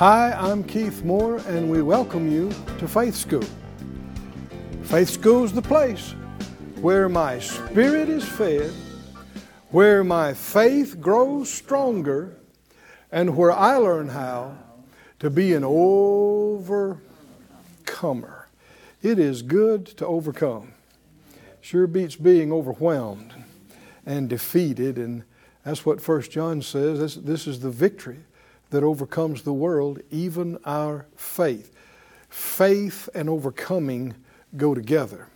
Hi, I'm Keith Moore, and we welcome you to Faith School. Faith School is the place where my spirit is fed, where my faith grows stronger, and where I learn how to be an overcomer. It is good to overcome. Sure beats being overwhelmed and defeated, and that's what First John says. This, this is the victory that overcomes the world, even our faith. Faith and overcoming go together.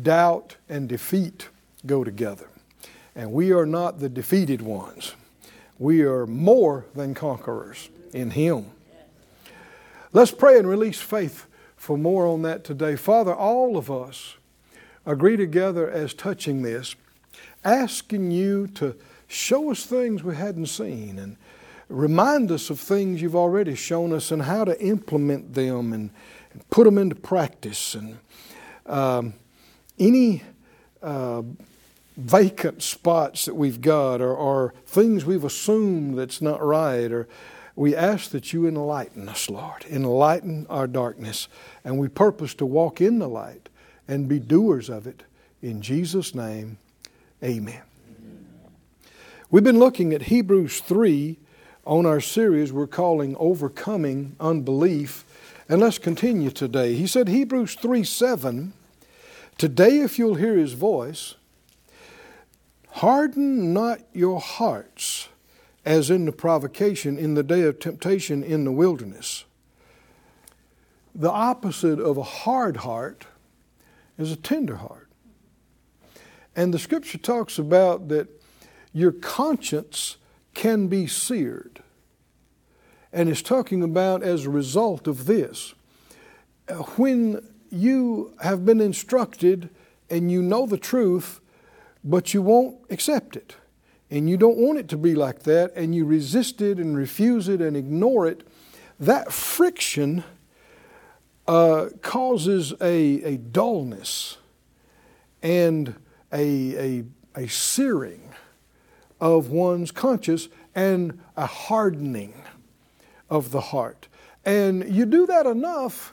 Doubt and defeat go together. And we are not the defeated ones. We are more than conquerors in Him. Let's pray and release faith for more on that today. Father, all of us agree together as touching this, asking you to show us things we hadn't seen and remind us of things you've already shown us and how to implement them and, put them into practice. And um, any uh, vacant spots that we've got or, or things we've assumed that's not right, or we ask that you enlighten us, Lord, enlighten our darkness, and we purpose to walk in the light and be doers of it. In Jesus' name, amen. We've been looking at Hebrews 3 on our series we're calling Overcoming Unbelief. And let's continue today. He said, Hebrews 3 7, Today, if you'll hear his voice, harden not your hearts as in the provocation in the day of temptation in the wilderness. The opposite of a hard heart is a tender heart. And the scripture talks about that your conscience can be seared. And it's talking about as a result of this. When you have been instructed and you know the truth, but you won't accept it, and you don't want it to be like that, and you resist it and refuse it and ignore it, that friction uh, causes a, a dullness and a, a, a searing of one's conscience and a hardening of the heart. And you do that enough,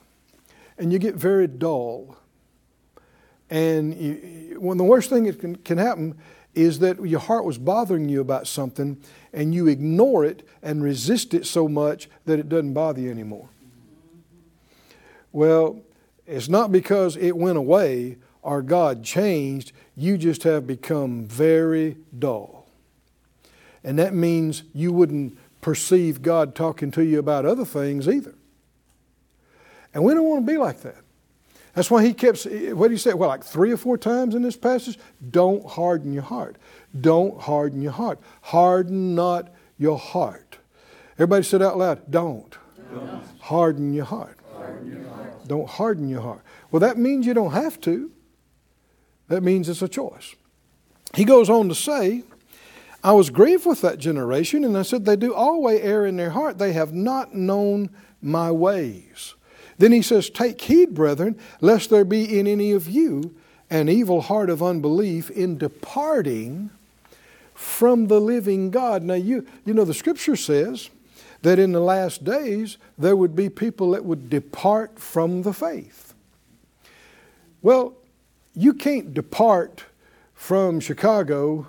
and you get very dull. And you, when the worst thing that can, can happen is that your heart was bothering you about something, and you ignore it and resist it so much that it doesn't bother you anymore. Well, it's not because it went away or God changed, you just have become very dull. And that means you wouldn't perceive God talking to you about other things either. And we don't want to be like that. That's why he kept, what did he say? Well, like three or four times in this passage? Don't harden your heart. Don't harden your heart. Harden not your heart. Everybody said out loud, don't. don't. Harden your heart. Harden your heart. Don't harden your heart. Well, that means you don't have to. That means it's a choice. He goes on to say, I was grieved with that generation, and I said, They do always err in their heart. They have not known my ways. Then he says, Take heed, brethren, lest there be in any of you an evil heart of unbelief in departing from the living God. Now, you, you know, the scripture says that in the last days there would be people that would depart from the faith. Well, you can't depart from Chicago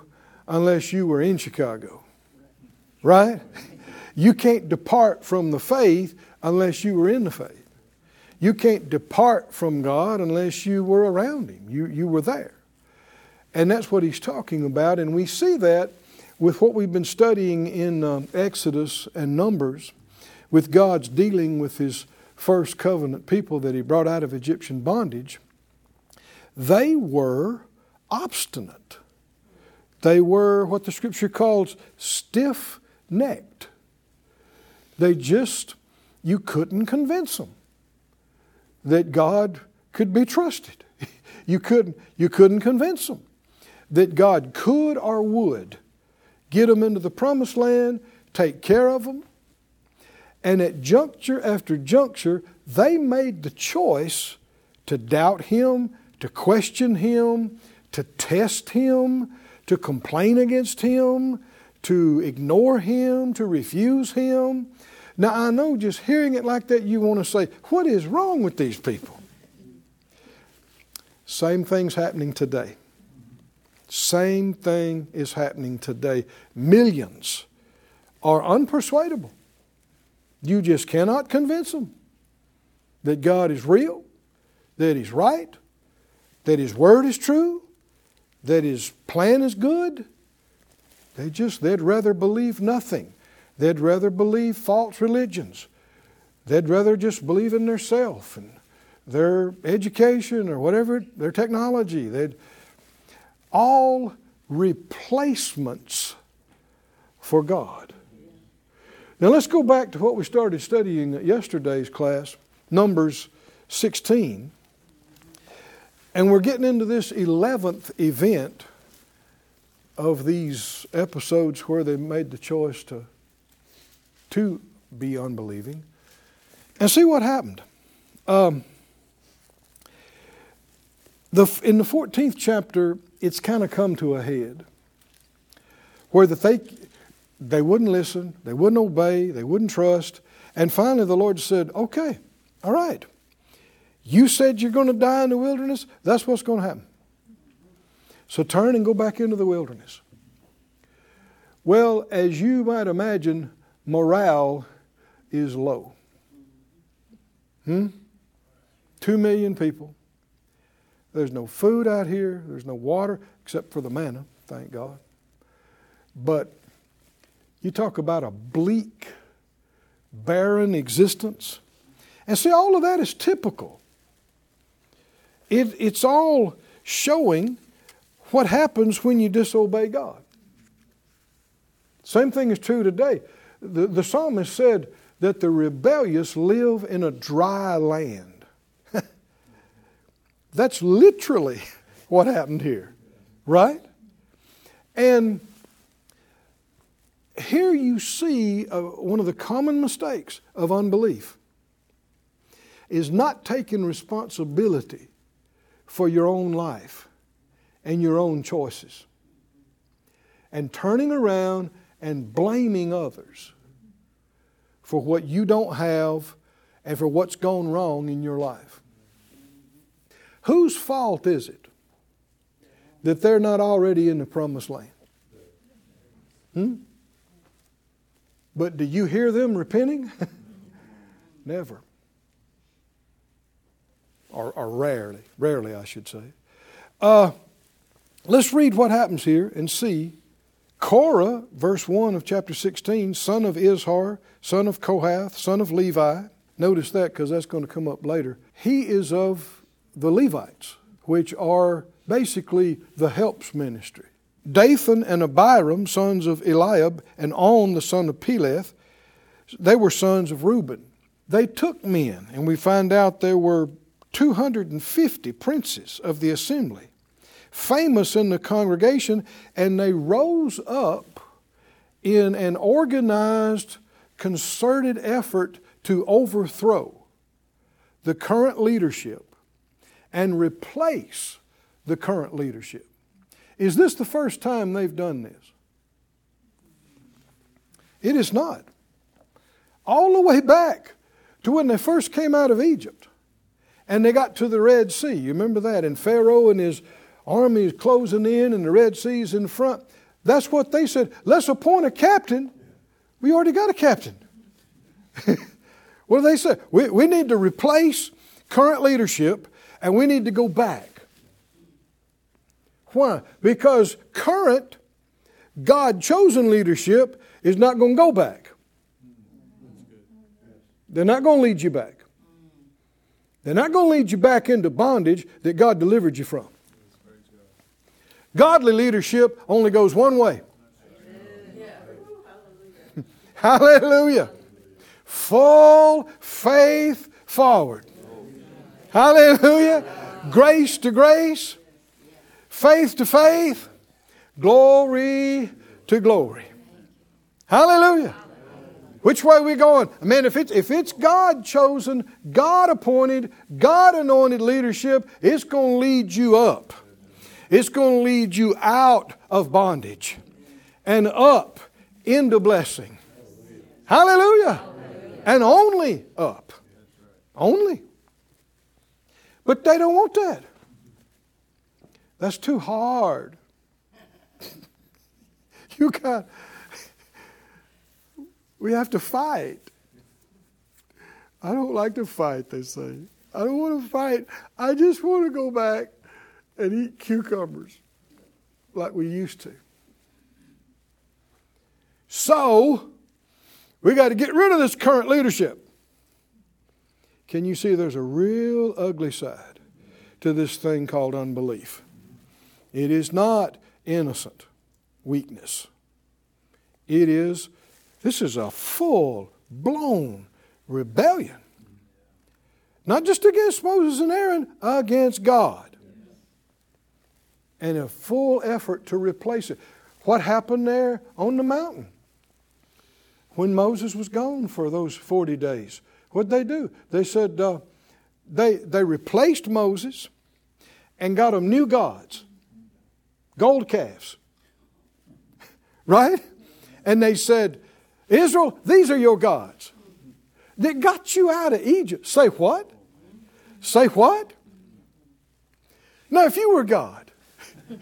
unless you were in Chicago. Right? You can't depart from the faith unless you were in the faith. You can't depart from God unless you were around Him. You, you were there. And that's what He's talking about. And we see that with what we've been studying in um, Exodus and Numbers, with God's dealing with His first covenant people that He brought out of Egyptian bondage. They were obstinate. They were what the scripture calls stiff necked. They just, you couldn't convince them. that God could be trusted. You couldn't, you couldn't convince them that God could or would get them into the promised land, take care of them. And at juncture after juncture, they made the choice to doubt Him, to question Him, to test Him, to complain against Him, to ignore Him, to refuse Him. Now, I know just hearing it like that, you want to say, What is wrong with these people? Same thing's happening today. Same thing is happening today. Millions are unpersuadable. You just cannot convince them that God is real, that He's right, that His Word is true, that His plan is good. They just, they'd rather believe nothing. They'd rather believe false religions. They'd rather just believe in theirself and their education or whatever, their technology. They'd all replacements for God. Now let's go back to what we started studying yesterday's class, Numbers 16. And we're getting into this 11th event of these episodes where they made the choice to, to be unbelieving. And see what happened. Um, the, in the 14th chapter, it's kind of come to a head where that they, they wouldn't listen, they wouldn't obey, they wouldn't trust. And finally, the Lord said, Okay, all right. You said you're going to die in the wilderness. That's what's going to happen. So turn and go back into the wilderness. Well, as you might imagine, morale is low. Hmm? Two million people. There's no food out here, there's no water except for the manna, thank God. But you talk about a bleak, barren existence. And see, all of that is typical. It, it's all showing what happens when you disobey God. Same thing is true today. The, the psalmist said that the rebellious live in a dry land. That's literally what happened here, right? And here you see uh, one of the common mistakes of unbelief is not taking responsibility for your own life and your own choices and turning around and blaming others for what you don't have and for what's gone wrong in your life. Whose fault is it that they're not already in the promised land? Hmm? But do you hear them repenting? Never. Or, or, rarely. Rarely, I should say. Uh, let's read what happens here and see. Korah, verse 1 of chapter 16, son of Izhar, son of Kohath, son of Levi. Notice that because that's going to come up later. He is of the Levites, which are basically the helps ministry. Dathan and Abiram, sons of Eliab, and On, the son of Peleth, they were sons of Reuben. They took men, and we find out there were 250 princes of the assembly, famous in the congregation, and they rose up in an organized, concerted effort to overthrow the current leadership and replace the current leadership. Is this the first time they've done this? It is not. All the way back to when they first came out of Egypt and they got to the Red Sea. You remember that? And Pharaoh and his army is closing in and the Red Sea's in front. That's what they said. Let's appoint a captain. We already got a captain. what do they say? We, we need to replace current leadership and we need to go back. Why? Because current God chosen leadership is not going to go back. They're not going to lead you back. They're not going to lead you back into bondage that God delivered you from. Godly leadership only goes one way. Hallelujah. Full faith forward. Hallelujah. Grace to grace, faith to faith, glory to glory. Hallelujah. Which way are we going? Man, if it's, if it's God chosen, God appointed, God anointed leadership, it's going to lead you up. It's going to lead you out of bondage and up into blessing. Hallelujah. And only up. Only. But they don't want that. That's too hard. you got we have to fight. I don't like to fight, they say. I don't want to fight. I just want to go back and eat cucumbers like we used to. So, we got to get rid of this current leadership. Can you see there's a real ugly side to this thing called unbelief? It is not innocent weakness. It is this is a full blown rebellion. Not just against Moses and Aaron, against God. And a full effort to replace it. What happened there on the mountain? When Moses was gone for those 40 days, what did they do? They said uh, they, they replaced Moses and got them new gods, gold calves. right? And they said, Israel, these are your gods that got you out of Egypt. Say what? Say what? Now, if you were God,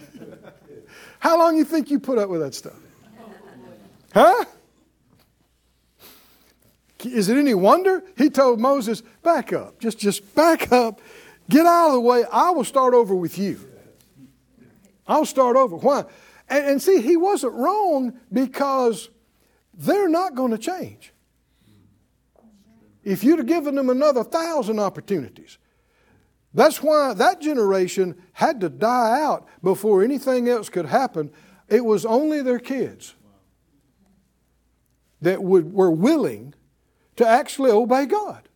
how long you think you put up with that stuff? Huh? Is it any wonder? He told Moses, back up. Just, just back up. Get out of the way. I will start over with you. I'll start over. Why? And, and see, he wasn't wrong because they're not going to change. If you'd have given them another thousand opportunities, that's why that generation had to die out before anything else could happen. It was only their kids that would, were willing to actually obey God.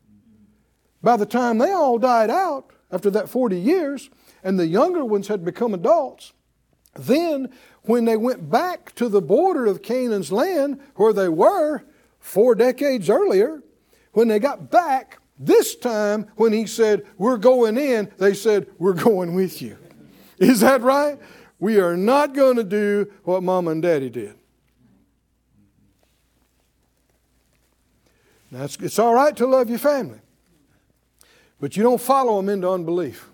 By the time they all died out, after that 40 years, and the younger ones had become adults, then when they went back to the border of Canaan's land where they were four decades earlier, when they got back, this time when he said, We're going in, they said, We're going with you. Is that right? We are not going to do what mom and daddy did. It's all right to love your family, but you don't follow them into unbelief.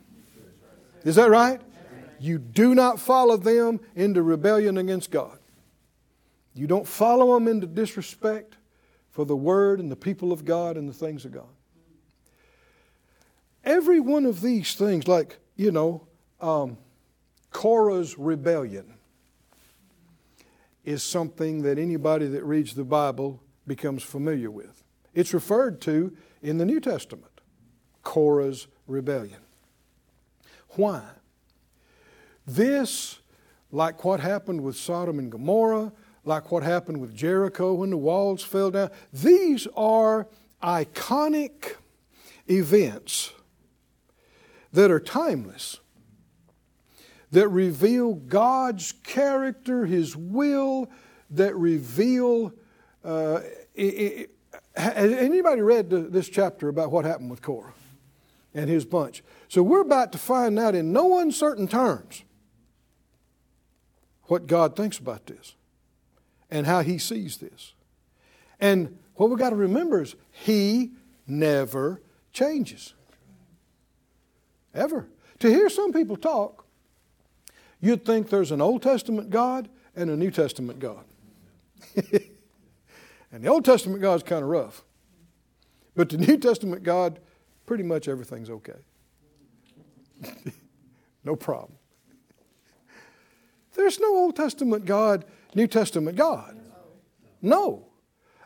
Is that right? You do not follow them into rebellion against God. You don't follow them into disrespect for the Word and the people of God and the things of God. Every one of these things, like, you know, um, Korah's rebellion, is something that anybody that reads the Bible becomes familiar with. It's referred to in the New Testament Korah's rebellion. Why? This, like what happened with Sodom and Gomorrah, like what happened with Jericho when the walls fell down, these are iconic events that are timeless, that reveal God's character, His will, that reveal. Uh, it, it, has anybody read this chapter about what happened with Korah and his bunch? So we're about to find out in no uncertain terms what God thinks about this and how He sees this. And what we've got to remember is He never changes. Ever. To hear some people talk, you'd think there's an Old Testament God and a New Testament God. and the Old Testament God's kind of rough. But the New Testament God, pretty much everything's okay. no problem. There's no Old Testament God, New Testament God. No.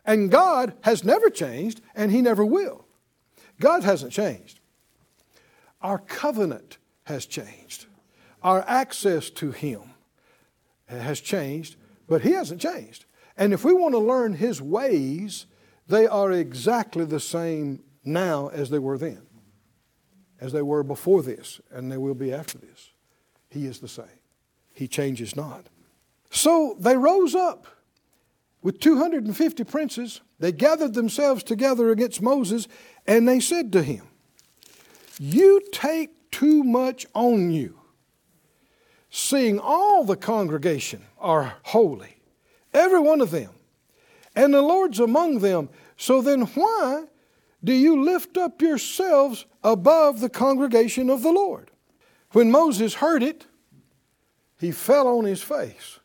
And God has never changed, and He never will. God hasn't changed. Our covenant has changed. Our access to Him has changed, but He hasn't changed. And if we want to learn His ways, they are exactly the same now as they were then. as they were before this, and they will be after this. He is the same. He changes not. So they rose up with 250 princes. They gathered themselves together against Moses, and they said to him, You take too much on you, seeing all the congregation are holy, every one of them, and the Lord's among them. So then, why do you lift up yourselves above the congregation of the Lord? When Moses heard it, he fell on his face.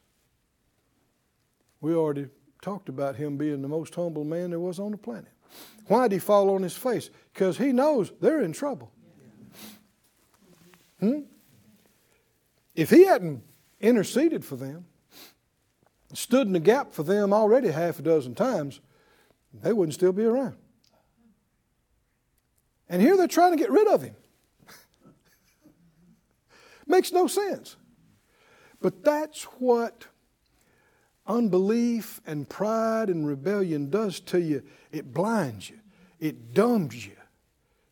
We already talked about him being the most humble man there was on the planet. Why did he fall on his face? Because he knows they're in trouble. Hmm? If he hadn't interceded for them, stood in the gap for them already half a dozen times, they wouldn't still be around. And here they're trying to get rid of him. Makes no sense. But that's what unbelief and pride and rebellion does to you. It blinds you, it dumbs you.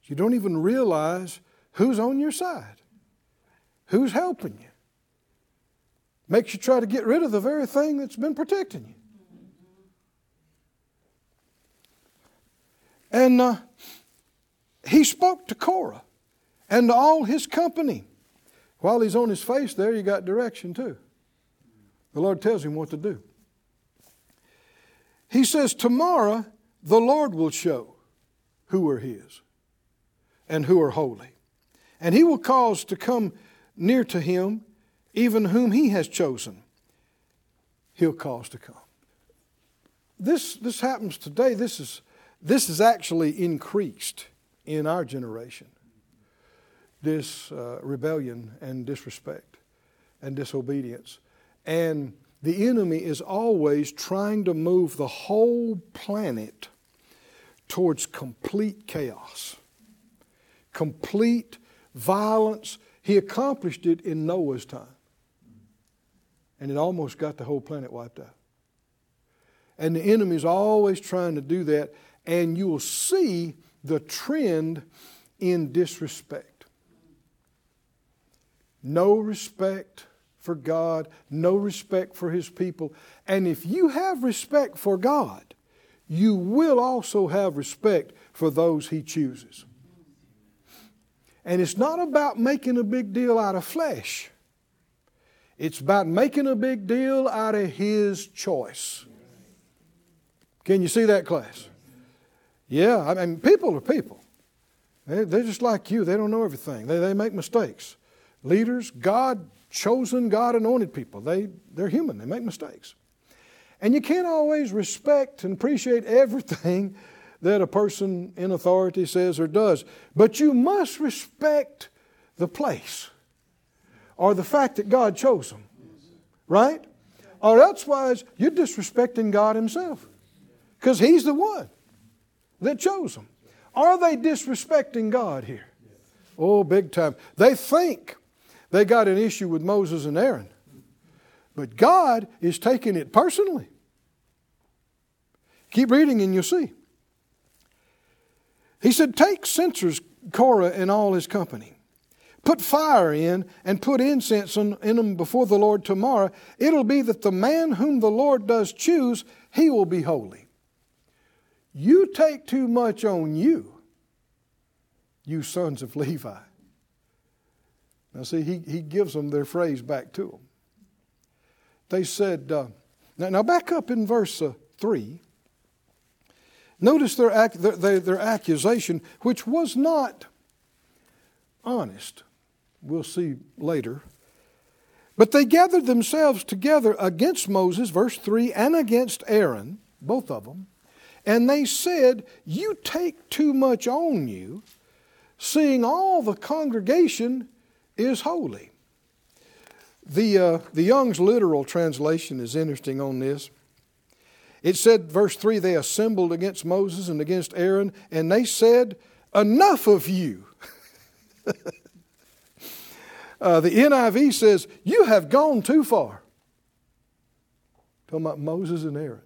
You don't even realize who's on your side, who's helping you. Makes you try to get rid of the very thing that's been protecting you. And uh, he spoke to Korah and to all his company. While he's on his face there, you got direction too. The Lord tells him what to do. He says, Tomorrow the Lord will show who are his and who are holy. And he will cause to come near to him even whom he has chosen. He'll cause to come. This, this happens today. This is, this is actually increased in our generation this uh, rebellion and disrespect and disobedience. And the enemy is always trying to move the whole planet towards complete chaos, complete violence. He accomplished it in Noah's time. And it almost got the whole planet wiped out. And the enemy is always trying to do that. And you will see the trend in disrespect. No respect for God, no respect for His people. And if you have respect for God, you will also have respect for those He chooses. And it's not about making a big deal out of flesh. It's about making a big deal out of his choice. Can you see that, class? Yeah, I mean, people are people. They, are just like you. They don't know everything. They, they make mistakes. Leaders, God chosen, God anointed people, they, they're human. They make mistakes. And you can't always respect and appreciate everything that a person in authority says or does. But you must respect the place or the fact that God chose them. Right? Or elsewise, you're disrespecting God Himself. Because He's the one that chose them. Are they disrespecting God here? Oh, big time. They think they got an issue with Moses and Aaron. But God is taking it personally. Keep reading and you'll see. He said, Take censers, Korah and all his company. Put fire in and put incense in, in them before the Lord tomorrow. It'll be that the man whom the Lord does choose, he will be holy. You take too much on you, you sons of Levi. Now, see, he, he gives them their phrase back to them. They said, uh, now, now back up in verse uh, 3. Notice their, their, their accusation, which was not honest. We'll see later. But they gathered themselves together against Moses, verse 3, and against Aaron, both of them and they said, You take too much on you, seeing all the congregation is holy. The, uh, the Young's literal translation is interesting on this. It said, verse 3 they assembled against Moses and against Aaron, and they said, Enough of you. uh, the NIV says, You have gone too far. Talking about Moses and Aaron.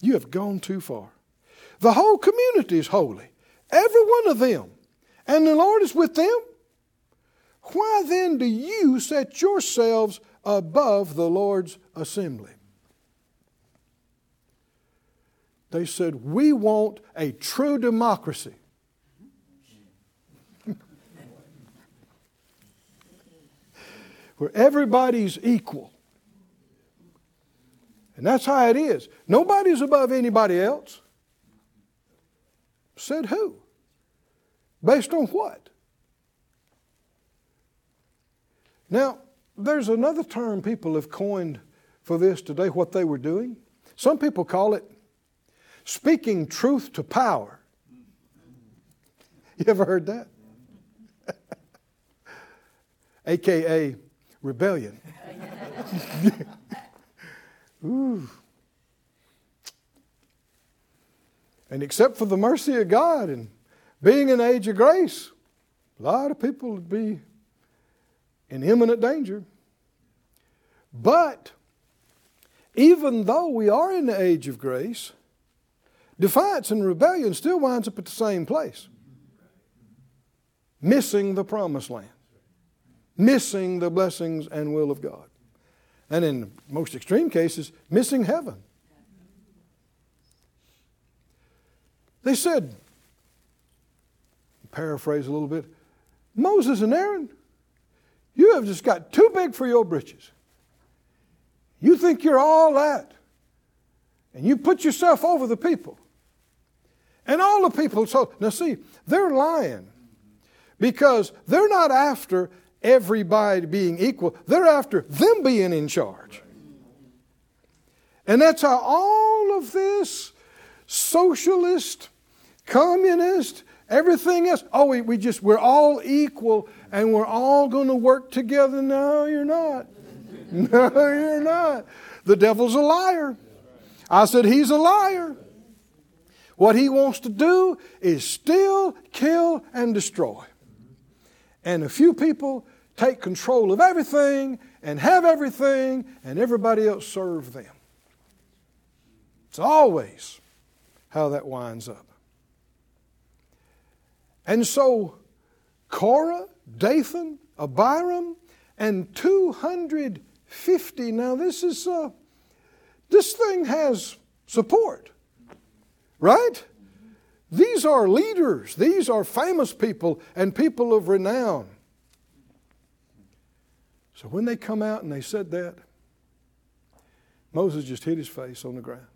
You have gone too far. The whole community is holy, every one of them. and the Lord is with them. Why then do you set yourselves above the Lord's assembly? They said, We want a true democracy. Where everybody's equal. And that's how it is. Nobody's above anybody else. Said who? Based on what? Now, there's another term people have coined for this today, what they were doing. Some people call it speaking truth to power. You ever heard that? AKA rebellion. Ooh. And except for the mercy of God and being an age of grace, a lot of people would be in imminent danger. But even though we are in the age of grace, defiance and rebellion still winds up at the same place missing the promised land, missing the blessings and will of God and in most extreme cases, missing heaven. They said, paraphrase a little bit, Moses and Aaron, you have just got too big for your britches. You think you're all that. And you put yourself over the people. And all the people, so now see, they're lying because they're not after everybody being equal. They're after them being in charge. And that's how all of this socialist, communist, everything else, oh, we, we just, we're all equal and we're all going to work together. No, you're not. No, you're not. The devil's a liar. I said, he's a liar. What he wants to do is steal, kill, and destroy. And a few people take control of everything and have everything, and everybody else serve them. It's always how that winds up. And so Korah, Dathan, Abiram, and 250. Now this is uh, this thing has support, right? These are leaders. These are famous people and people of renown. So when they come out and they said that, Moses just hit his face on the ground.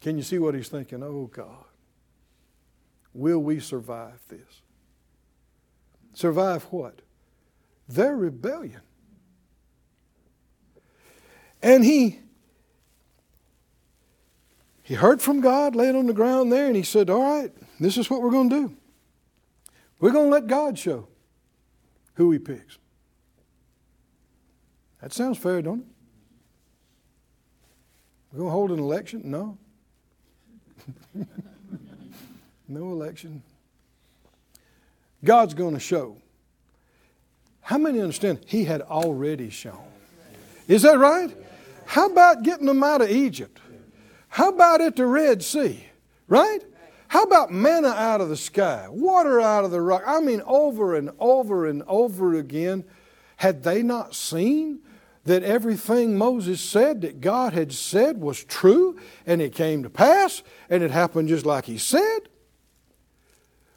Can you see what he's thinking? Oh God, will we survive this? Survive what? Their rebellion. And he he heard from God, laid on the ground there, and he said, All right, this is what we're going to do. We're going to let God show who he picks. That sounds fair, don't it? We're going to hold an election? No. no election. God's going to show. How many understand He had already shown? Is that right? How about getting them out of Egypt? How about at the Red Sea? Right? How about manna out of the sky, water out of the rock? I mean, over and over and over again. Had they not seen that everything Moses said that God had said was true and it came to pass and it happened just like he said?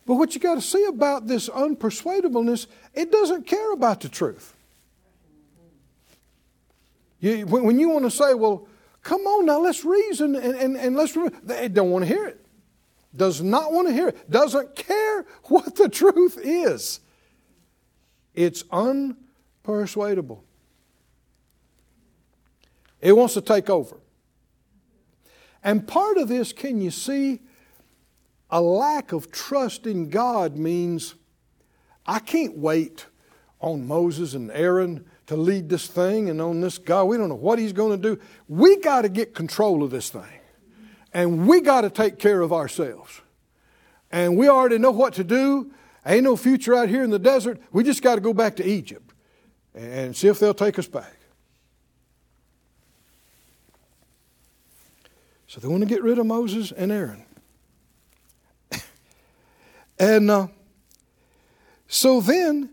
But what you got to see about this unpersuadableness, it doesn't care about the truth. You, when you want to say, well, come on now, let's reason and, and, and let's, they don't want to hear it does not want to hear it, doesn't care what the truth is. It's unpersuadable. It wants to take over. And part of this, can you see, a lack of trust in God means I can't wait on Moses and Aaron to lead this thing and on this God. We don't know what he's going to do. We got to get control of this thing. And we got to take care of ourselves. And we already know what to do. Ain't no future out here in the desert. We just got to go back to Egypt and see if they'll take us back. So they want to get rid of Moses and Aaron. And uh, so then,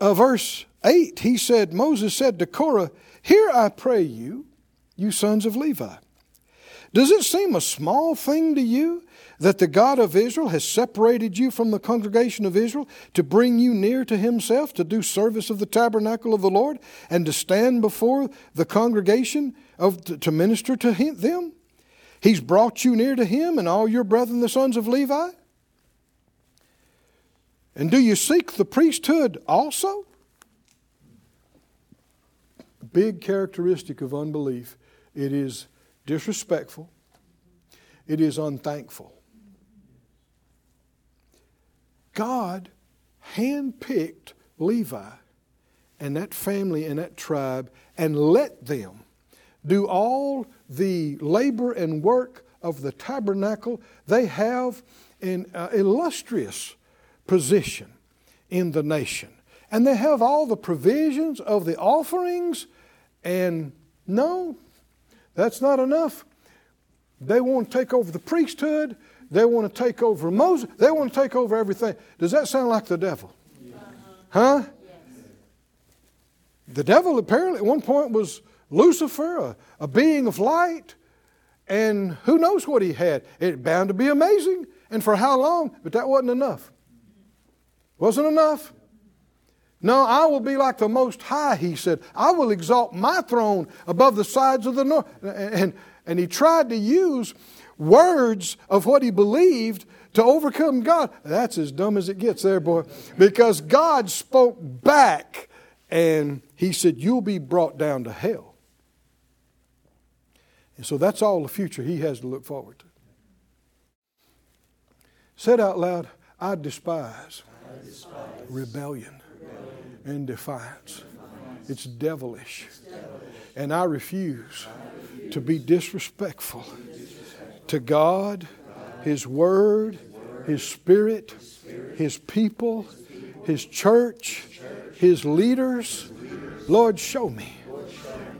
uh, verse 8, he said, Moses said to Korah, Here I pray you, you sons of Levi. Does it seem a small thing to you that the God of Israel has separated you from the congregation of Israel to bring you near to himself, to do service of the tabernacle of the Lord, and to stand before the congregation of, to minister to him, them? He's brought you near to him and all your brethren, the sons of Levi? And do you seek the priesthood also? Big characteristic of unbelief it is disrespectful, it is unthankful. God handpicked Levi and that family and that tribe and let them do all the labor and work of the tabernacle. They have an uh, illustrious position in the nation. And they have all the provisions of the offerings, and no, that's not enough. They want to take over the priesthood. They want to take over Moses. They want to take over everything. Does that sound like the devil? Huh? The devil apparently at one point was Lucifer, a, a being of light, and who knows what he had. It bound to be amazing. And for how long? But that wasn't enough. Wasn't enough? No, I will be like the Most High, he said. I will exalt my throne above the sides of the north. And, and he tried to use words of what he believed to overcome God. That's as dumb as it gets there, boy. Because God spoke back and he said, You'll be brought down to hell. And so that's all the future he has to look forward to. Said out loud, I despise, rebellion, and defiance. defiance. It's devilish. It's devilish. And I refuse, to be disrespectful, to God, His Word, His Spirit, His, people, His, church, His, leaders. Lord, show me.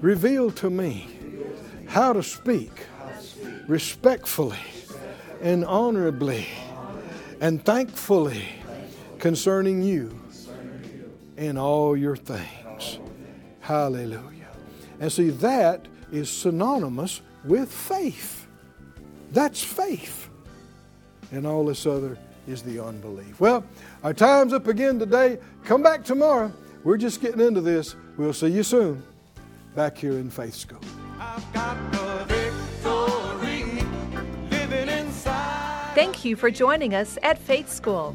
Reveal to me how to speak respectfully and honorably and thankfully concerning you in all your things. Hallelujah. And see, that is synonymous with faith. That's faith. And all this other is the unbelief. Well, our time's up again today. Come back tomorrow. We're just getting into this. We'll see you soon back here in Faith School. Thank you for joining us at Faith School.